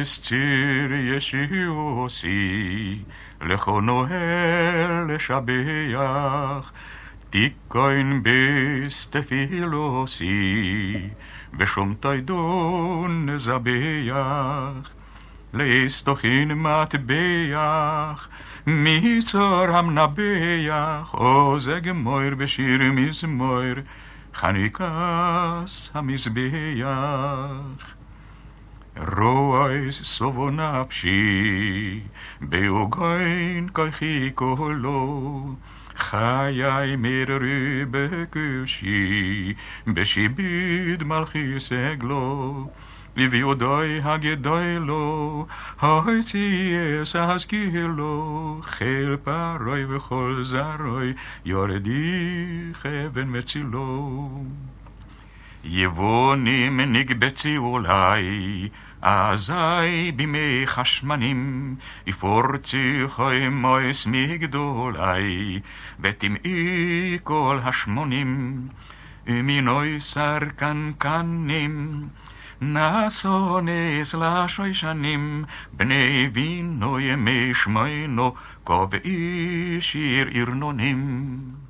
es tir yeshiu si lecho noel le shabeach tikoin bis te filosi beshum taidun zabeach leis tochin mat beach mitzor ham na beach רועס סובו נפשי, באוגוין כוחי כולו, חיי מררי בקושי, בשיביד מלכי סגלו. וביודוי הגדולו, הוציאס השכילו, חיל פרוי וכל זרוי, יורדי חבן מצילו. יבונים נקבצי אולי, אזי בימי חשמנים, יפורצי חוי מויס מגדולי, וטמאי כל השמונים, ומינוי שר קנקנים. נסונס לשוישנים, בני וינו ימי שמיינו, קובעי שיר ארנונים.